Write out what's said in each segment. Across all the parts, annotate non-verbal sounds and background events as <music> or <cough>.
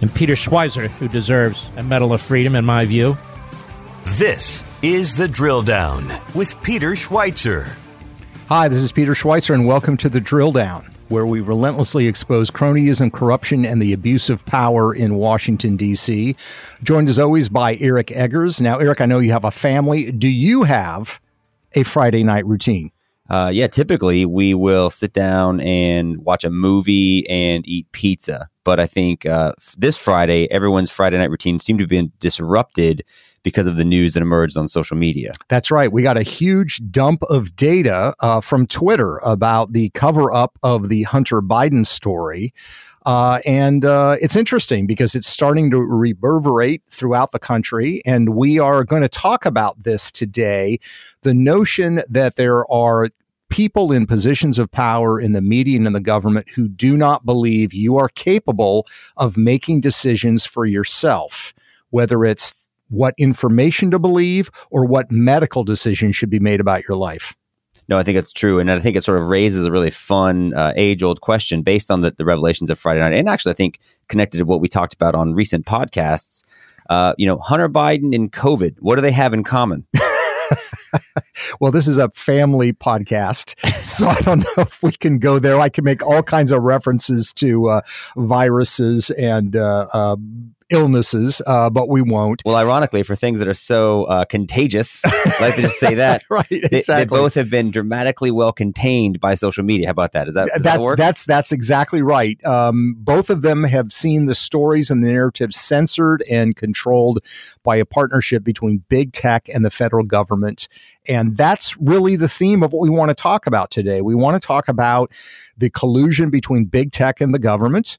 and Peter Schweizer, who deserves a Medal of Freedom, in my view. This is The Drill Down with Peter Schweizer. Hi, this is Peter Schweizer, and welcome to The Drill Down, where we relentlessly expose cronyism, corruption, and the abuse of power in Washington, D.C. Joined as always by Eric Eggers. Now, Eric, I know you have a family. Do you have a Friday night routine? Uh, yeah, typically we will sit down and watch a movie and eat pizza. But I think uh, this Friday, everyone's Friday night routine seemed to have been disrupted because of the news that emerged on social media. That's right. We got a huge dump of data uh, from Twitter about the cover up of the Hunter Biden story. Uh, and uh, it's interesting because it's starting to reverberate throughout the country. And we are going to talk about this today the notion that there are people in positions of power in the media and in the government who do not believe you are capable of making decisions for yourself, whether it's what information to believe or what medical decision should be made about your life. No, I think it's true. And I think it sort of raises a really fun, uh, age old question based on the, the, revelations of Friday night. And actually, I think connected to what we talked about on recent podcasts. Uh, you know, Hunter Biden and COVID, what do they have in common? <laughs> <laughs> well, this is a family podcast, <laughs> so I don't know if we can go there. I can make all kinds of references to uh, viruses and uh, uh illnesses, uh, but we won't. Well, ironically, for things that are so uh, contagious, <laughs> like to just say that. right, exactly. They, they, both have been dramatically well contained by social media. How about that? Is that, does that, that work? That's that's exactly right. Um, both of them have seen the stories and the narratives censored and controlled by a partnership between big tech and the federal government. And that's really the theme of what we want to talk about today. We want to talk about the collusion between big tech and the government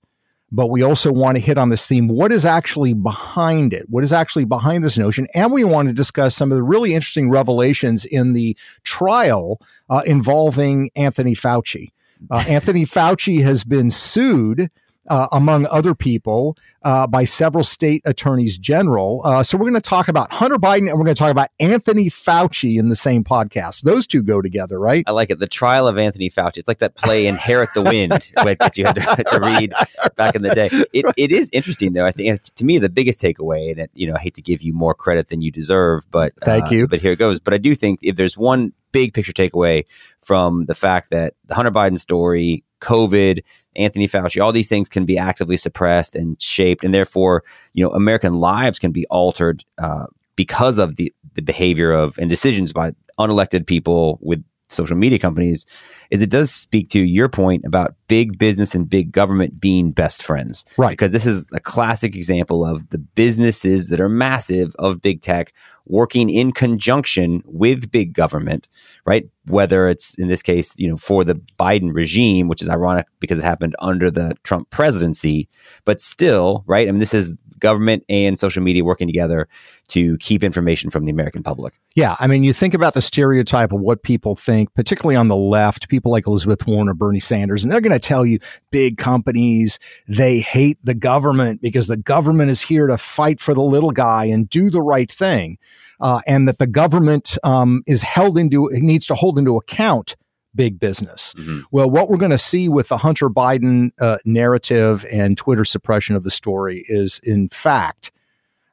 but we also want to hit on this theme what is actually behind it? What is actually behind this notion? And we want to discuss some of the really interesting revelations in the trial uh, involving anthony fauci. Uh, anthony fauci has been sued uh, among other people, uh, by several state attorneys general. Uh, so we're going to talk about Hunter Biden and we're going to talk about Anthony Fauci in the same podcast. Those two go together, right? I like it. The trial of Anthony Fauci. It's like that play Inherit the Wind <laughs> that you had to, to read back in the day. <laughs> It, it is interesting, though. I think to me the biggest takeaway, and it, you know, I hate to give you more credit than you deserve, but thank uh, you. But here it goes. But I do think if there's one big picture takeaway from the fact that the Hunter Biden story, COVID, Anthony Fauci, all these things can be actively suppressed and shaped, and therefore, you know, American lives can be altered uh, because of the the behavior of and decisions by unelected people with social media companies. Is it does speak to your point about big business and big government being best friends, right? Because this is a classic example of the businesses that are massive of big tech working in conjunction with big government, right? Whether it's in this case, you know, for the Biden regime, which is ironic because it happened under the Trump presidency, but still, right? I mean, this is government and social media working together to keep information from the American public. Yeah. I mean, you think about the stereotype of what people think, particularly on the left. People like Elizabeth Warren or Bernie Sanders, and they're going to tell you big companies, they hate the government because the government is here to fight for the little guy and do the right thing. Uh, and that the government um, is held into, needs to hold into account big business. Mm-hmm. Well, what we're going to see with the Hunter Biden uh, narrative and Twitter suppression of the story is, in fact,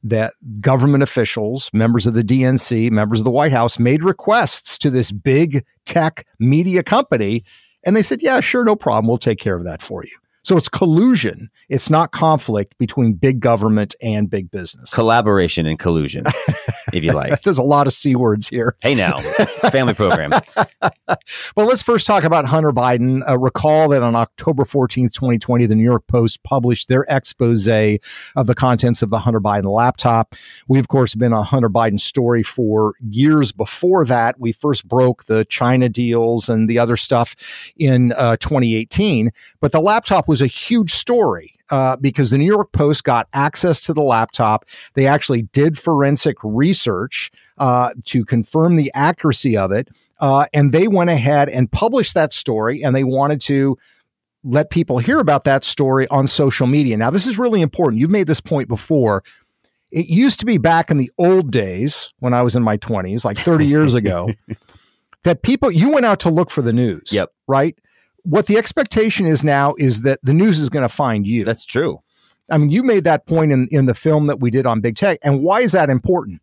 that government officials, members of the DNC, members of the White House made requests to this big tech media company. And they said, yeah, sure, no problem. We'll take care of that for you. So it's collusion. It's not conflict between big government and big business. Collaboration and collusion, <laughs> if you like. <laughs> There's a lot of C words here. Hey, now, family program. <laughs> well, let's first talk about Hunter Biden. Uh, recall that on October 14th, 2020, the New York Post published their expose of the contents of the Hunter Biden laptop. We, of course, have been a Hunter Biden story for years before that. We first broke the China deals and the other stuff in uh, 2018, but the laptop was was a huge story uh, because the New York Post got access to the laptop. They actually did forensic research uh, to confirm the accuracy of it. Uh, and they went ahead and published that story and they wanted to let people hear about that story on social media. Now, this is really important. You've made this point before. It used to be back in the old days when I was in my 20s, like 30 years ago, <laughs> that people, you went out to look for the news. Yep. Right what the expectation is now is that the news is going to find you. That's true. I mean, you made that point in, in the film that we did on big tech. And why is that important?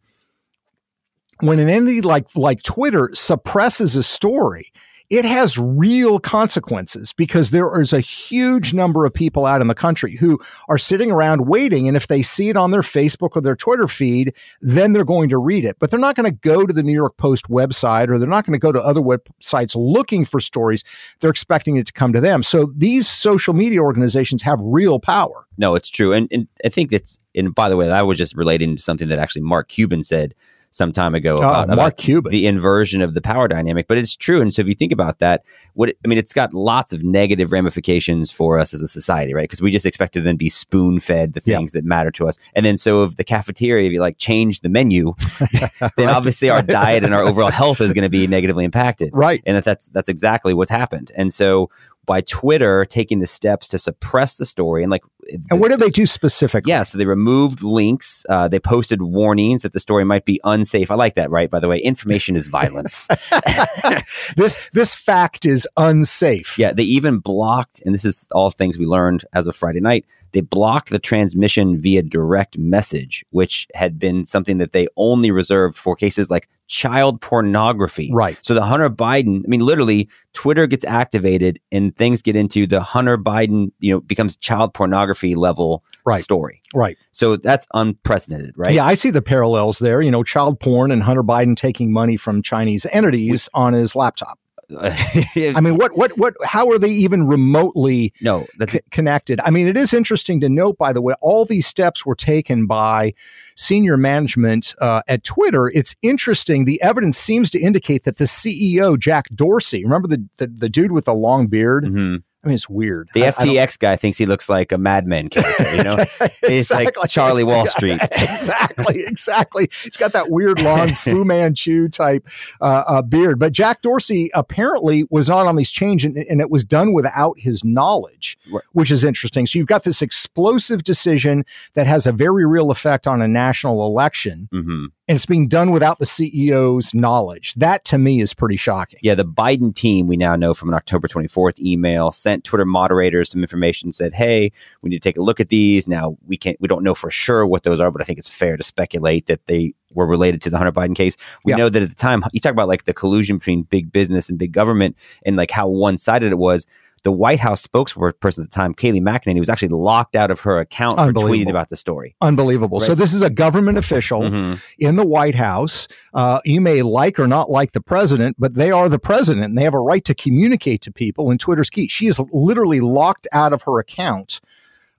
When an entity like like Twitter suppresses a story, it has real consequences because there is a huge number of people out in the country who are sitting around waiting. And if they see it on their Facebook or their Twitter feed, then they're going to read it. But they're not going to go to the New York Post website or they're not going to go to other websites looking for stories. They're expecting it to come to them. So these social media organizations have real power. No, it's true. And, and I think it's, and by the way, I was just relating to something that actually Mark Cuban said some time ago oh, about, about Cuban. the inversion of the power dynamic. But it's true. And so if you think about that, what I mean, it's got lots of negative ramifications for us as a society, right? Because we just expect to then be spoon fed the things yeah. that matter to us. And then so if the cafeteria, if you like change the menu, <laughs> then right. obviously our diet and our overall health is going to be negatively impacted. Right. And that, that's that's exactly what's happened. And so by Twitter taking the steps to suppress the story and like and what did they do specifically? Yeah, so they removed links. Uh, they posted warnings that the story might be unsafe. I like that, right? By the way, information is violence. <laughs> <laughs> this this fact is unsafe. Yeah, they even blocked, and this is all things we learned as of Friday night. They blocked the transmission via direct message, which had been something that they only reserved for cases like child pornography. Right. So the Hunter Biden, I mean, literally, Twitter gets activated and things get into the Hunter Biden, you know, becomes child pornography level right. story. Right. So that's unprecedented, right? Yeah, I see the parallels there. You know, child porn and Hunter Biden taking money from Chinese entities we, on his laptop. <laughs> I mean, what, what, what, how are they even remotely no, c- connected? I mean, it is interesting to note, by the way, all these steps were taken by senior management uh, at Twitter. It's interesting. The evidence seems to indicate that the CEO, Jack Dorsey, remember the, the, the dude with the long beard? Mm-hmm. I mean, it's weird. The I, FTX I guy thinks he looks like a Mad Men character. You know, exactly. <laughs> he's like Charlie Wall <laughs> Street. <laughs> exactly, exactly. He's got that weird long Fu Manchu type uh, uh, beard. But Jack Dorsey apparently was not on these changes, and, and, it was done without his knowledge, right. which is interesting. So you've got this explosive decision that has a very real effect on a national election. Mm-hmm and it's being done without the CEO's knowledge. That to me is pretty shocking. Yeah, the Biden team, we now know from an October 24th email, sent Twitter moderators some information, said, "Hey, we need to take a look at these." Now we can't, we don't know for sure what those are, but I think it's fair to speculate that they were related to the Hunter Biden case. We yeah. know that at the time, you talk about like the collusion between big business and big government, and like how one sided it was the White House spokesperson at the time, Kayleigh McEnany, was actually locked out of her account for tweeting about the story. Unbelievable. Right. So this is a government official mm-hmm. in the White House. Uh, you may like or not like the president, but they are the president and they have a right to communicate to people. And Twitter's key. She is literally locked out of her account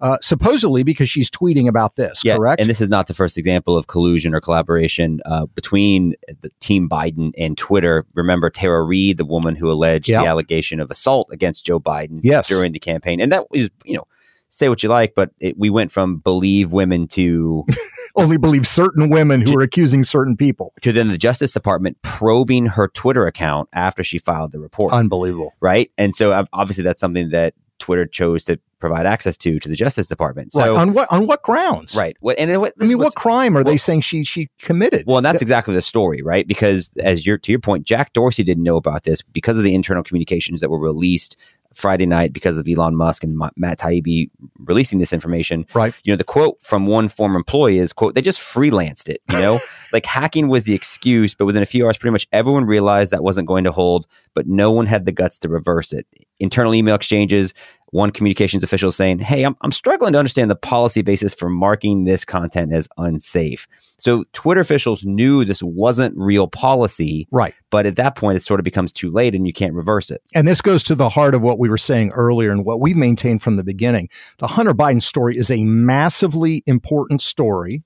uh, supposedly because she's tweeting about this, yeah, correct? And this is not the first example of collusion or collaboration uh, between the Team Biden and Twitter. Remember Tara Reade, the woman who alleged yep. the allegation of assault against Joe Biden yes. during the campaign. And that was, you know, say what you like, but it, we went from believe women to <laughs> only believe certain women who are accusing certain people. To then the Justice Department probing her Twitter account after she filed the report. Unbelievable. right? And so obviously that's something that Twitter chose to provide access to to the Justice Department. So right. On what on what grounds? right, what and what, I mean, what crime are they saying she she committed? Well, and that's exactly the story, right? Because as your to your point, Jack Dorsey didn't know about this because of the internal communications that were released Friday night because of Elon Musk and Matt Taibbi releasing this information. Right. You know, the quote from one former employee is quote, they just freelanced it, you know? <laughs> like hacking was the excuse, but within a few hours pretty much everyone realized that wasn't going to hold, but no one had the guts to reverse it. Internal email exchanges, one communications official saying, Hey, I'm, I'm struggling to understand the policy basis for marking this content as unsafe. So Twitter officials knew this wasn't real policy, right. but at that point, it sort of becomes too late and you can't reverse it. And this goes to the heart of what we were saying earlier and what we've maintained from the beginning. The Hunter Biden story is a massively important story.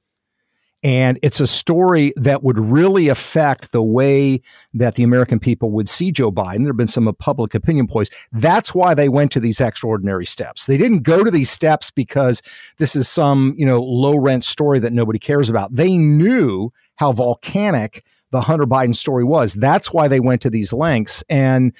And it's a story that would really affect the way that the American people would see Joe Biden. There have been some public opinion polls. That's why they went to these extraordinary steps. They didn't go to these steps because this is some, you know, low rent story that nobody cares about. They knew how volcanic the Hunter Biden story was. That's why they went to these lengths. And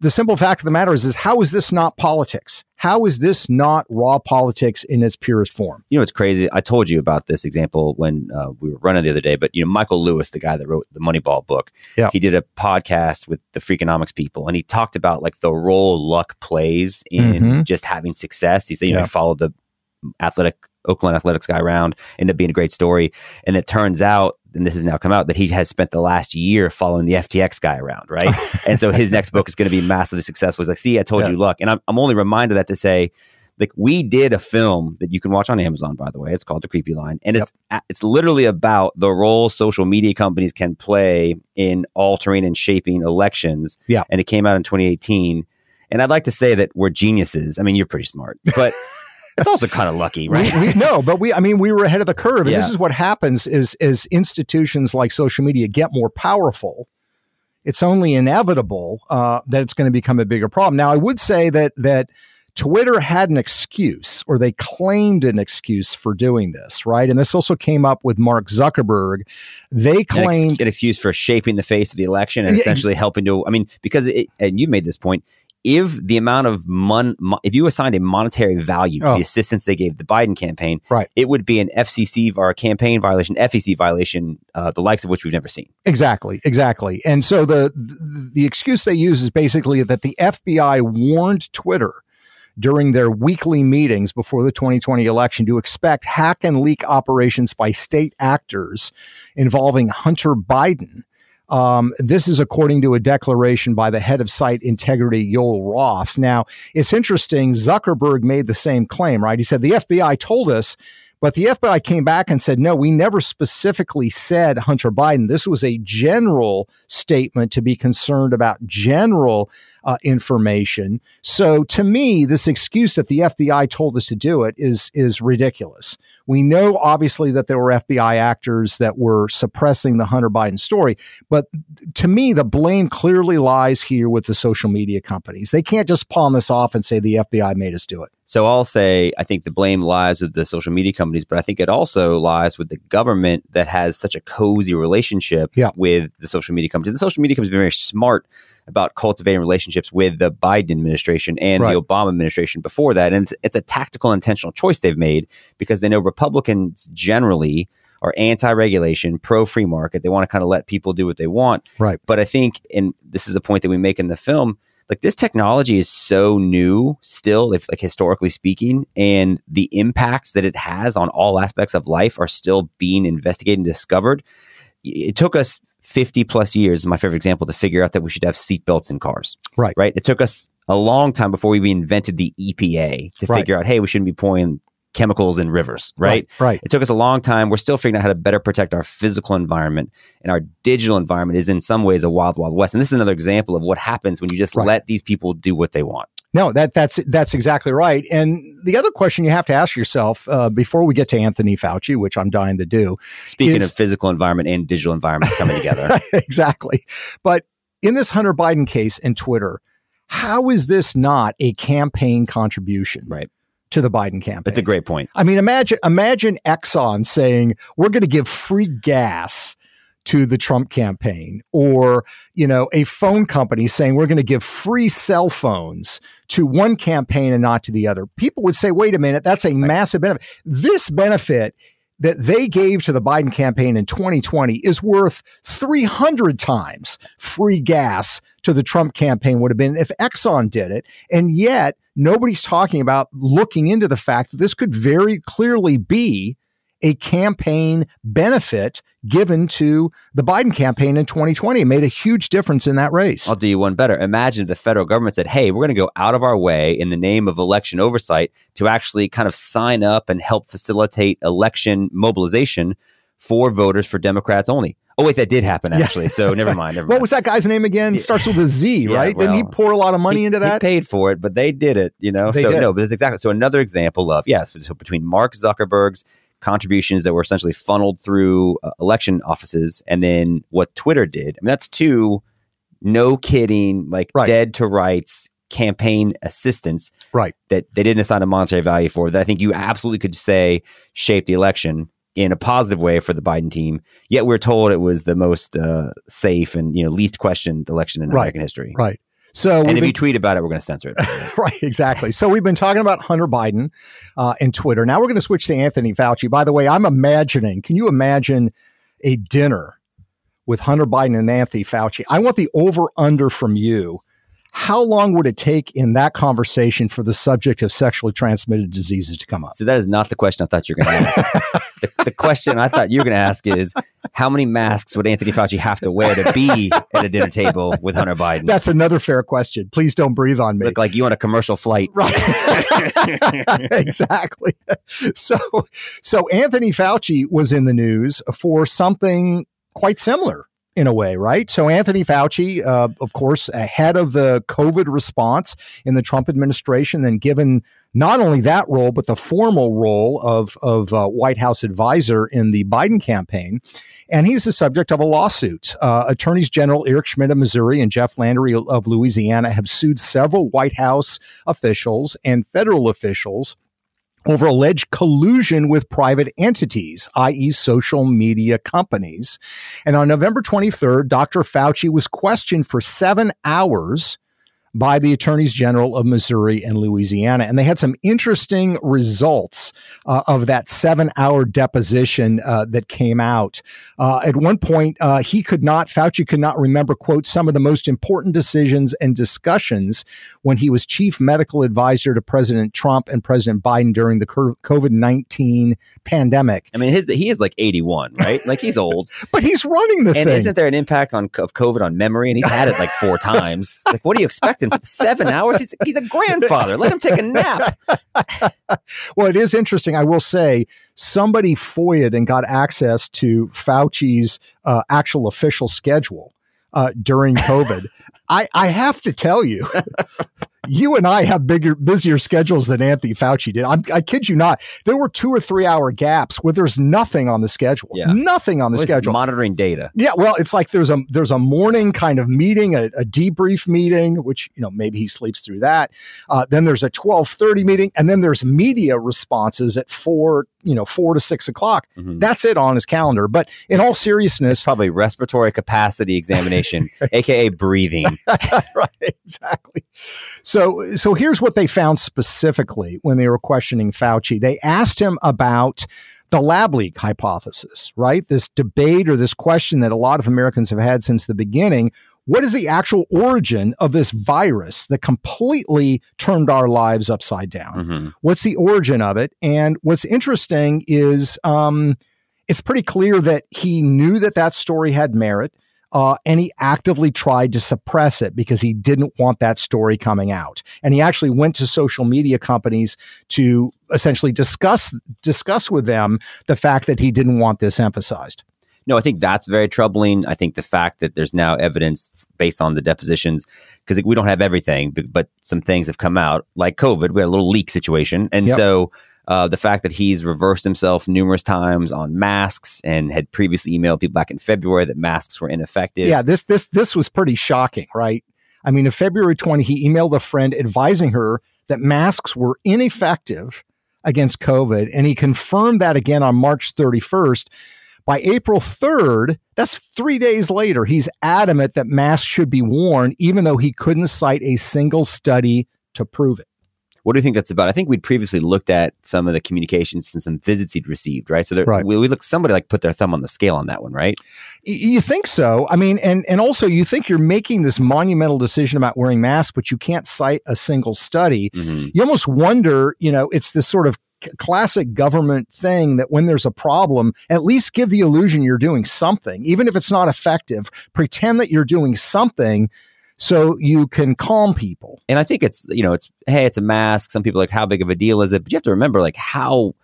the simple fact of the matter is, is how is this not politics? How is this not raw politics in its purest form? You know, it's crazy. I told you about this example when uh, we were running the other day, but you know, Michael Lewis, the guy that wrote the Moneyball book, Yeah. he did a podcast with the Freakonomics people, and he talked about like the role luck plays in Mhm. just having success. He said, you know, Yeah. he followed the athletic Oakland athletics guy around, ended up being a great story, and it turns out. And this has now come out that he has spent the last year following the FTX guy around, right? <laughs> and so his next book is going to be massively successful. He's like, "See, I told Yeah. you luck." And I'm, I'm only reminded of that to say, like we did a film that you can watch on Amazon, by the way. It's called The Creepy Line, and it's it's literally about the role social media companies can play in altering and shaping elections. Yeah. and it came out in 2018. And I'd like to say that we're geniuses. I mean, you're pretty smart, but <laughs> it's also kind of lucky, right? We, we, no, but we, I mean, we were ahead of the curve. And Yeah. this is what happens is, as institutions like social media get more powerful, it's only inevitable uh, that it's going to become a bigger problem. Now, I would say that, that Twitter had an excuse or they claimed an excuse for doing this, right? And this also came up with Mark Zuckerberg. They an, ex- claimed an excuse for shaping the face of the election and Yeah, essentially helping to. I mean, because it, and you made this point. If the amount of mon, mo- if you assigned a monetary value to Oh. the assistance they gave the Biden campaign, Right. it would be an FCC or a campaign violation, FEC violation, uh, the likes of which we've never seen. Exactly, exactly. And so the, the the excuse they use is basically that the FBI warned Twitter during their weekly meetings before the 2020 election to expect hack and leak operations by state actors involving Hunter Biden. Um, this is according to a declaration by the head of site integrity, Joel Roth. Now, it's interesting. Zuckerberg made the same claim, right? He said the FBI told us but the FBI came back and said, no, we never specifically said Hunter Biden. This was a general statement to be concerned about general uh, information. So to me, this excuse that the FBI told us to do it is is ridiculous. We know obviously that there were FBI actors that were suppressing the Hunter Biden story, but to me, the blame clearly lies here with the social media companies. They can't just pawn this off and say the FBI made us do it. So I'll say I think the blame lies with the social media companies, but I think it also lies with the government that has such a cozy relationship Yeah. with the social media companies. The social media companies are very smart about cultivating relationships with the Biden administration and Right. the Obama administration before that. And it's, it's a tactical, intentional choice they've made because they know Republicans generally are anti-regulation, pro-free market. They want to kind of let people do what they want. Right. But I think, and this is a point that we make in the film, like this technology is so new still, if like historically speaking, and the impacts that it has on all aspects of life are still being investigated and discovered. It took us 50 plus years, my favorite example, to figure out that we should have seatbelts in cars. Right. Right. It took us a long time before we invented the EPA to Right. figure out, hey, we shouldn't be pouring chemicals in rivers. Right. Right. It took us a long time. We're still figuring out how to better protect our physical environment, and our digital environment is in some ways a wild, wild west. And this is another example of what happens when you just Right. let these people do what they want. No, that that's that's exactly right. And the other question you have to ask yourself uh, before we get to Anthony Fauci, which I'm dying to do, Speaking Is- of physical environment and digital environments coming together, <laughs> exactly. But in this Hunter Biden case and Twitter, how is this not a campaign contribution? Right. to the Biden campaign. That's a great point. I mean, imagine imagine Exxon saying we're going to give free gas to the Trump campaign, or you know, a phone company saying we're going to give free cell phones to one campaign and not to the other. People would say, "Wait a minute, that's a massive benefit." This benefit that they gave to the Biden campaign in 2020 is worth 300 times free gas to the Trump campaign would have been if Exxon did it. And yet, nobody's talking about looking into the fact that this could very clearly be a campaign benefit given to the Biden campaign in 2020. It made a huge difference in that race. I'll do you one better. Imagine if the federal government said, hey, we're going to go out of our way in the name of election oversight to actually kind of sign up and help facilitate election mobilization for voters for Democrats only. Oh wait, that did happen actually. Yeah. So never mind. Never <laughs> what mind. was that guy's name again? Starts with a Z, <laughs> yeah, right? Well, Didn't he pour a lot of money he, into that? He paid for it, but they did it. You know, they so did. no, but that's exactly so. Another example of yes, so between Mark Zuckerberg's contributions that were essentially funneled through uh, election offices, and then what Twitter did. I mean, that's two, no kidding, like right. dead to rights campaign assistance, right? That they didn't assign a monetary value for. That I think you absolutely could say shaped the election in a positive way for the Biden team. Yet we're told it was the most uh, safe and you know least questioned election in right. American history. Right. So, and if been, you tweet about it, we're going to censor it. <laughs> right, exactly. So, we've been talking about Hunter Biden uh, and Twitter. Now, we're going to switch to Anthony Fauci. By the way, I'm imagining, can you imagine a dinner with Hunter Biden and Anthony Fauci? I want the over under from you. How long would it take in that conversation for the subject of sexually transmitted diseases to come up? So, that is not the question I thought you were going to ask. <laughs> the, the, question I thought you were going to ask is how many masks would Anthony Fauci have to wear to be at a dinner table with Hunter Biden? That's another fair question. Please don't breathe on me. Look like you on a commercial flight. Right. <laughs> exactly. So, so Anthony Fauci was in the news for something quite similar in a way, right? So Anthony Fauci, uh, of course, ahead of the COVID response in the Trump administration, and given not only that role, but the formal role of, of uh, White House advisor in the Biden campaign. And he's the subject of a lawsuit. Uh, Attorneys General Eric Schmitt of Missouri and Jeff Landry of Louisiana have sued several White House officials and federal officials over alleged collusion with private entities, i.e., social media companies. And on November 23rd, Dr. Fauci was questioned for seven hours by the attorneys general of Missouri and Louisiana. And they had some interesting results uh, of that seven hour deposition uh, that came out. Uh, at one point, uh, he could not, Fauci could not remember, quote, some of the most important decisions and discussions when he was chief medical advisor to President Trump and President Biden during the COVID 19 pandemic. I mean, his, he is like 81, right? Like he's old. <laughs> but he's running the and thing. isn't there an impact on of COVID on memory? And he's had it like four <laughs> times. Like, what do you expect? For seven hours. He's, he's a grandfather. Let him take a nap. <laughs> well, it is interesting. I will say somebody FOIA'd and got access to Fauci's uh, actual official schedule uh, during COVID. <laughs> I, I have to tell you, you and I have bigger, busier schedules than Anthony Fauci did. I'm, i kid you not. There were two or three hour gaps where there's nothing on the schedule. Yeah. Nothing on the schedule. Monitoring data. Yeah. Well, it's like there's a there's a morning kind of meeting, a, a debrief meeting, which you know maybe he sleeps through that. Uh, then there's a twelve thirty meeting, and then there's media responses at four you know four to six o'clock. Mm-hmm. That's it on his calendar. But in all seriousness, it's probably respiratory capacity examination, <laughs> aka breathing. <laughs> right. Exactly. So, so so here's what they found specifically when they were questioning Fauci. They asked him about the lab leak hypothesis, right? This debate or this question that a lot of Americans have had since the beginning. What is the actual origin of this virus that completely turned our lives upside down? Mm-hmm. What's the origin of it? And what's interesting is um, it's pretty clear that he knew that that story had merit uh, and he actively tried to suppress it because he didn't want that story coming out. And he actually went to social media companies to essentially discuss discuss with them the fact that he didn't want this emphasized. No, I think that's very troubling. I think the fact that there's now evidence based on the depositions, because we don't have everything, but, but, some things have come out, like COVID. We had a little leak situation. And yep. so uh, the fact that he's reversed himself numerous times on masks and had previously emailed people back in February that masks were ineffective. Yeah, this this this was pretty shocking, right? I mean, in February 20, he emailed a friend advising her that masks were ineffective against COVID. And he confirmed that again on March 31st. By April 3rd, that's three days later, he's adamant that masks should be worn, even though he couldn't cite a single study to prove it. What do you think that's about? I think we'd previously looked at some of the communications and some visits he'd received, right? So there, Right. we, we look somebody like put their thumb on the scale on that one, right? You think so? I mean, and and also you think you're making this monumental decision about wearing masks, but you can't cite a single study. Mhm. You almost wonder, you know, it's this sort of classic government thing that when there's a problem, at least give the illusion you're doing something, even if it's not effective. Pretend that you're doing something so you can calm people. And I think it's you know it's hey it's a mask. Some people like how big of a deal is it? But you have to remember like how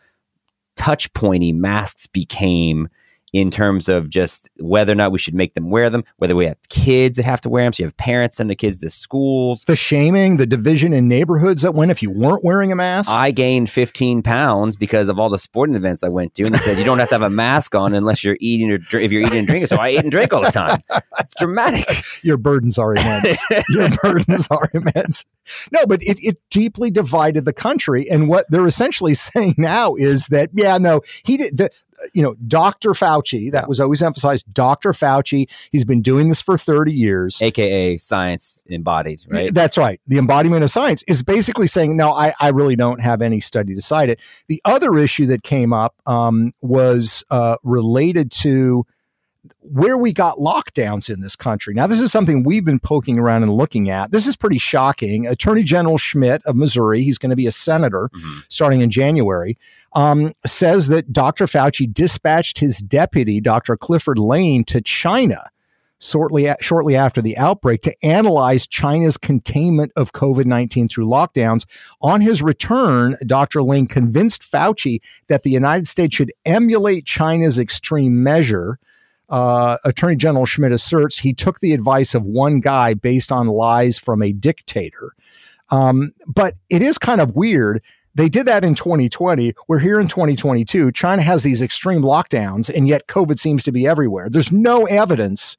touch pointy masks became in terms of just whether or not we should make them wear them. Whether we have kids that have to wear them, so you have parents send the kids to schools. The shaming, the division in neighborhoods that went if you weren't wearing a mask. I gained 15 pounds because of all the sporting events I went to, and they said you don't have to have a mask on unless you're eating or dr- if you're eating and drinking. So I ate and drank all the time. It's dramatic. <laughs> your burdens are immense. <laughs> your burdens are immense. No, but it, it deeply divided the country. And what they're essentially <laughs> saying now is that, yeah, no, he did the you know, Dr. Fauci, that was always emphasized, Dr. Fauci, he's been doing this for 30 years. AKA science embodied, right? That's right. The embodiment of science is basically saying, no, I, I really don't have any study to cite it. The other issue that came up um, was uh, related to where we got lockdowns in this country. Now, this is something we've been poking around and looking at. This is pretty shocking. Attorney General Schmitt of Missouri, he's going to be a senator Mhm. starting in January, um, says that Dr. Fauci dispatched his deputy, Dr. Clifford Lane, to China shortly, shortly after the outbreak to analyze China's containment of COVID 19 through lockdowns. On his return, Dr. Lane convinced Fauci that the United States should emulate China's extreme measure. Uh, Attorney General Schmitt asserts he took the advice of one guy based on lies from a dictator. Um, but it is kind of weird. They did that in 2020. We're here in 2022. China has these extreme lockdowns, and yet COVID seems to be everywhere. There's no evidence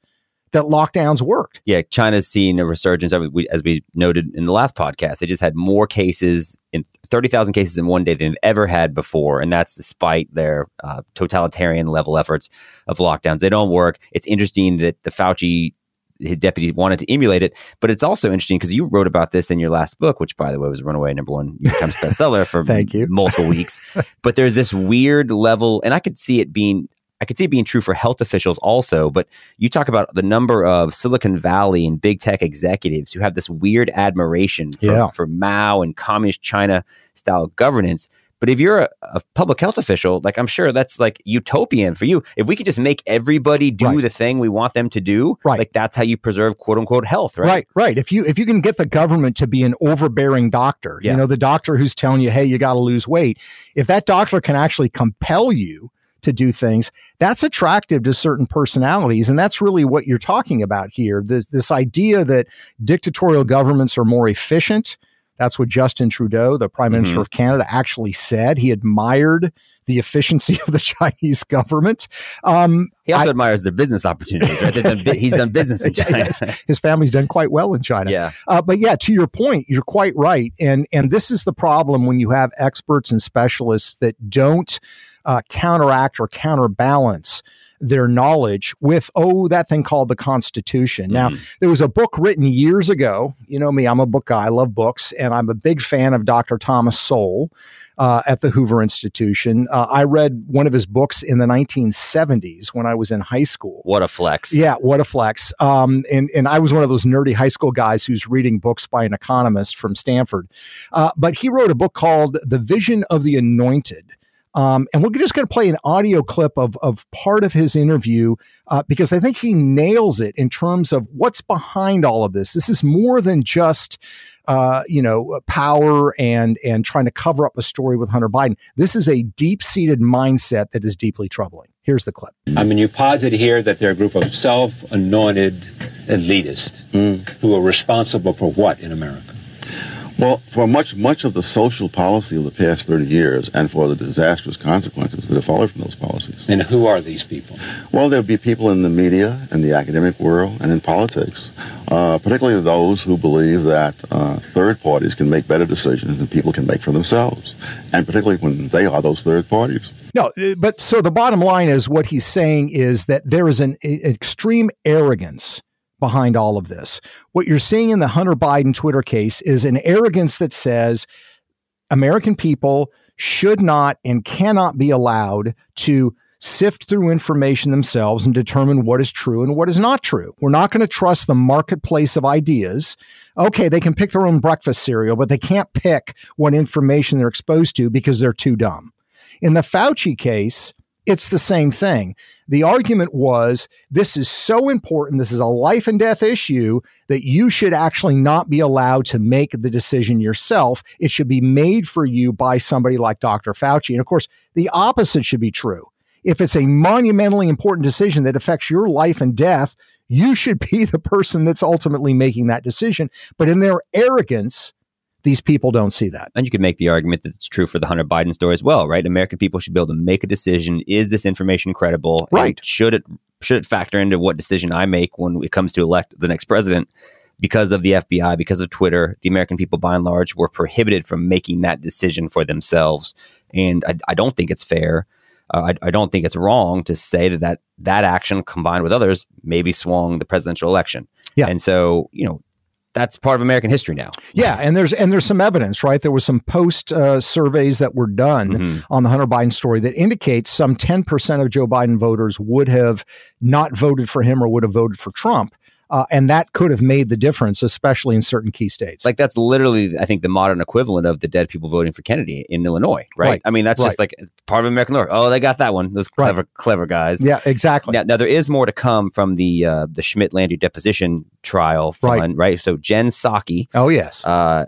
that lockdowns worked. yeah, China's seen a resurgence. As we, as we noted in the last podcast, they just had more cases in 30,000 cases in one day than they've ever had before. And that's despite their uh, totalitarian level efforts of lockdowns. They don't work. It's interesting that the Fauci his deputy wanted to emulate it, but it's also interesting because you wrote about this in your last book, which by the way was a runaway number one New York Times <laughs> bestseller for Thank you. multiple weeks. but there's this weird level, and I could see it being I could see it being true for health officials also, but you talk about the number of Silicon Valley and big tech executives who have this weird admiration for, Yeah. for Mao and communist China style governance. But if you're a, a public health official, like I'm sure that's like utopian for you. If we could just make everybody do Right. the thing we want them to do, Right. like that's how you preserve quote unquote health, right? Right, right. If you if you can get the government to be an overbearing doctor, Yeah. you know, the doctor who's telling you, "Hey, you got to lose weight." If that doctor can actually compel you to do things, that's attractive to certain personalities, and that's really what you're talking about here. This this idea that dictatorial governments are more efficient. That's what Justin Trudeau, the Prime Minister Mhm. of Canada, actually said. He admired the efficiency <laughs> of the Chinese government. Um, He also I- admires their business opportunities, right? Done he's done business in <laughs> China. yes. his family's done quite well in China. yeah. Uh, but yeah, to your point, you're quite right, and and this is the problem when you have experts and specialists that don't uh, counteract or counterbalance their knowledge with oh that thing called the Constitution. Now Mhm. there was a book written years ago. You know me, I'm a book guy. I love books, and I'm a big fan of Dr. Thomas Sowell uh, at the Hoover Institution. Uh, I read one of his books in the 1970s when I was in high school. What a flex. Yeah, what a flex. Um, and and I was one of those nerdy high school guys who's reading books by an economist from Stanford. Uh, but he wrote a book called The Vision of the Anointed. Um, and we're just going to play an audio clip of, of part of his interview uh, because I think he nails it in terms of what's behind all of this. This is more than just, uh, you know, power and and trying to cover up a story with Hunter Biden. This is a deep seated mindset that is deeply troubling. Here's the clip. I mean, you posit here that they're a group of self anointed elitists who are responsible for what in America? Well, for much much of the social policy of the past 30 years and for the disastrous consequences that have followed from those policies. And who are these people? Well, there'll be people in the media and the academic world and in politics uh, particularly those who believe that uh, third parties can make better decisions than people can make for themselves, and particularly when they are those third parties. No, uh, but so the bottom line is what he's saying is that there is an, an extreme arrogance behind all of this. What you're seeing in the Hunter Biden Twitter case is an arrogance that says American people should not and cannot be allowed to sift through information themselves and determine what is true and what is not true. We're not going to trust the marketplace of ideas. Okay, they can pick their own breakfast cereal, but they can't pick what information they're exposed to because they're too dumb. In the Fauci case, it's the same thing. The argument was this is so important, this is a life and death issue that you should actually not be allowed to make the decision yourself. It should be made for you by somebody like Dr. Fauci. And of course, the opposite should be true if it's a monumentally important decision that affects your life and death, you should be <laughs> the person that's ultimately making that decision. But in their arrogance, these people don't see that. And you could make the argument that it's true for the Hunter Biden story as well, right? American people should be able to make a decision. Is this information credible? Right. And should it should it factor into what decision I make when it comes to elect the next president? Because of the FBI, because of Twitter, the American people by and large were prohibited from making that decision for themselves. And I, I don't think it's fair uh, I, I, don't think it's wrong to say that, that that action combined with others maybe swung the presidential election. Yeah. And so, you know, that's part of American history now. Yeah, and there's and there's some evidence, right? There was some post uh, surveys that were done mm-hmm. on the Hunter Biden story that indicates some 10% of Joe Biden voters would have not voted for him or would have voted for Trump. Uh, and that could have made the difference, especially in certain key states. Like that's literally, I think, the modern equivalent of the dead people voting for Kennedy in Illinois, right? right. I mean, that's right. just like part of American lore. Oh, they got that one. Those clever, right. clever guys. Yeah, exactly. Now, now, there is more to come from the uh, the Schmitt Landry deposition trial fund, right? So Jen Psaki. Oh yes. Uh,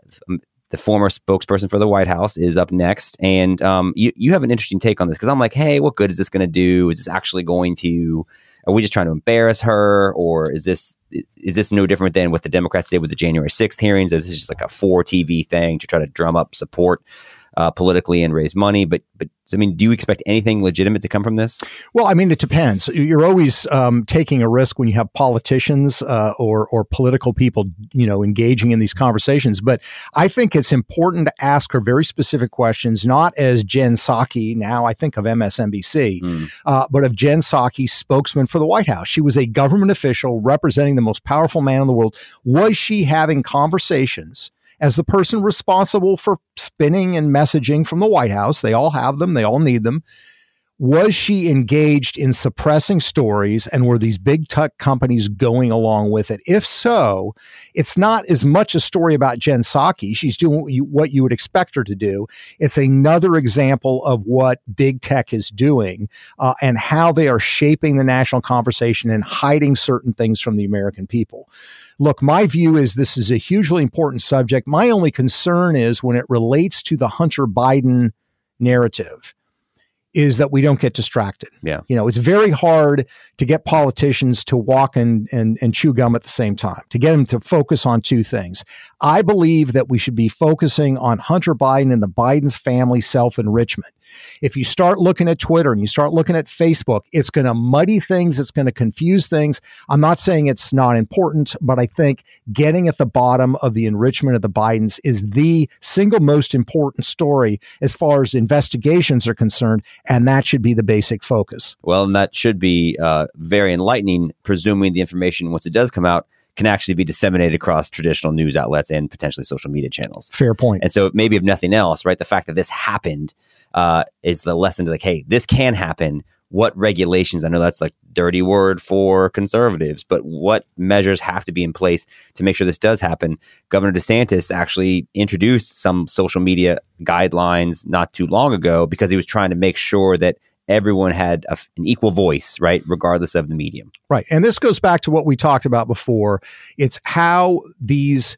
the former spokesperson for the White House is up next, and um, you you have an interesting take on this because I'm like, hey, what good is this going to do? Is this actually going to are we just trying to embarrass her, or is this is this no different than what the Democrats did with the January sixth hearings? Is this just like a four TV thing to try to drum up support uh, politically and raise money? But but I mean, do you expect anything legitimate to come from this? Well, I mean, it depends. You're always um, taking a risk when you have politicians uh, or or political people, you know, engaging in these conversations. But I think it's important to ask her very specific questions, not as Jen Psaki. Now I think of MSNBC, mm. uh, but of Jen Psaki, spokesman for the White House. She was a government official representing the most powerful man in the world. Was she having conversations? As the person responsible for spinning and messaging from the White House. They all have them, they all need them. Was she engaged in suppressing stories and were these big tech companies going along with it? If so, it's not as much a story about Jen Psaki. She's doing what you, what you would expect her to do. It's another example of what big tech is doing uh, and how they are shaping the national conversation and hiding certain things from the American people. Look, my view is this is a hugely important subject. My only concern is when it relates to the Hunter Biden narrative is that we don't get distracted. Yeah. You know, it's very hard to get politicians to walk and, and, and chew gum at the same time, to get them to focus on two things. I believe that we should be focusing on Hunter Biden and the Biden's family self enrichment. If you start looking at Twitter and you start looking at Facebook, it's going to muddy things. It's going to confuse things. I'm not saying it's not important, but I think getting at the bottom of the enrichment of the Bidens is the single most important story as far as investigations are concerned. And that should be the basic focus. Well, and that should be uh, very enlightening, presuming the information, once it does come out, can actually be disseminated across traditional news outlets and potentially social media channels. Fair point. And so maybe if nothing else, right, the fact that this happened uh, is the lesson to like, hey, this can happen. What regulations? I know that's like dirty word for conservatives, but what measures have to be in place to make sure this does happen? Governor DeSantis actually introduced some social media guidelines not too long ago because he was trying to make sure that everyone had a, an equal voice, right, regardless of the medium. Right. And this goes back to what we talked about before. It's how these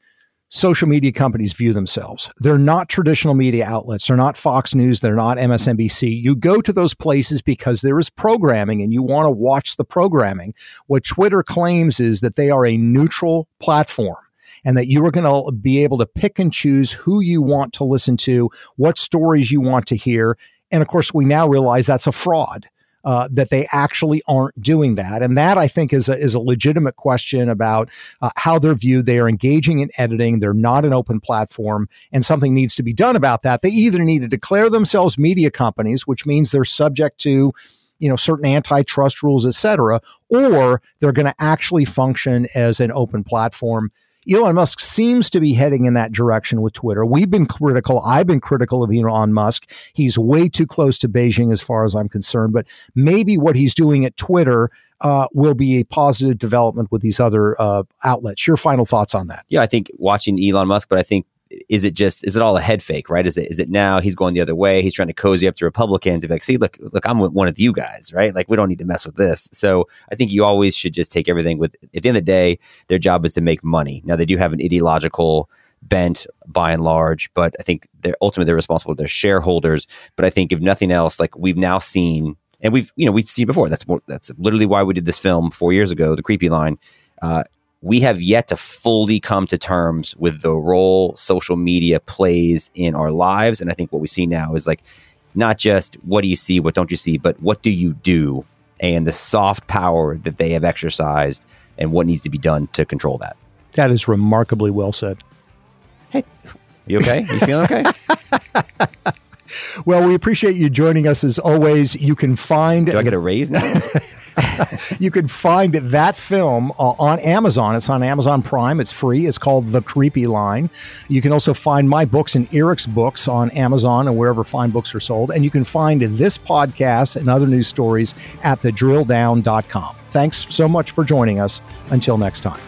social media companies view themselves. They're not traditional media outlets. They're not Fox News. They're not MSNBC. You go to those places because there is programming and you want to watch the programming. What Twitter claims is that they are a neutral platform and that you are going to be able to pick and choose who you want to listen to, what stories you want to hear, and of course, we now realize that's a fraud. uh, that they actually aren't doing that. And that I think is a, is a legitimate question about uh, how they're viewed. They are engaging in editing. They're not an open platform, and something needs to be done about that. They either need to declare themselves media companies, which means they're subject to you know certain antitrust rules, et cetera, or they're going to actually function as an open platform. Elon Musk seems to be heading in that direction with Twitter. We've been critical. I've been critical of Elon Musk. He's way too close to Beijing as far as I'm concerned, but maybe what he's doing at Twitter uh, will be a positive development with these other uh, outlets. Your final thoughts on that? Yeah, I think watching Elon Musk, but I think is it just is it all a head fake, right? Is it is it now he's going the other way? He's trying to cozy up to Republicans and be like, see, look, look, I'm one of you guys, right? Like we don't need to mess with this. So I think you always should just take everything with. At the end of the day, their job is to make money. Now they do have an ideological bent by and large, but I think they're ultimately they're responsible to their shareholders. But I think if nothing else, like we've now seen, and we've you know we've seen before. That's more, that's literally why we did this film four years ago, the Creepy Line. Uh, we have yet to fully come to terms with the role social media plays in our lives. And I think what we see now is like not just what do you see, what don't you see, but what do you do and the soft power that they have exercised and what needs to be done to control that. That is remarkably well said. Hey, you okay? You feeling okay? <laughs> well, we appreciate you joining us as always. You can find. Do I get a raise now? <laughs> <laughs> you can find that film uh, on Amazon. It's on Amazon Prime. It's free. It's called The Creepy Line. You can also find my books and Eric's books on Amazon and wherever fine books are sold. And you can find this podcast and other news stories at thedrilldown.com. Thanks so much for joining us. Until next time.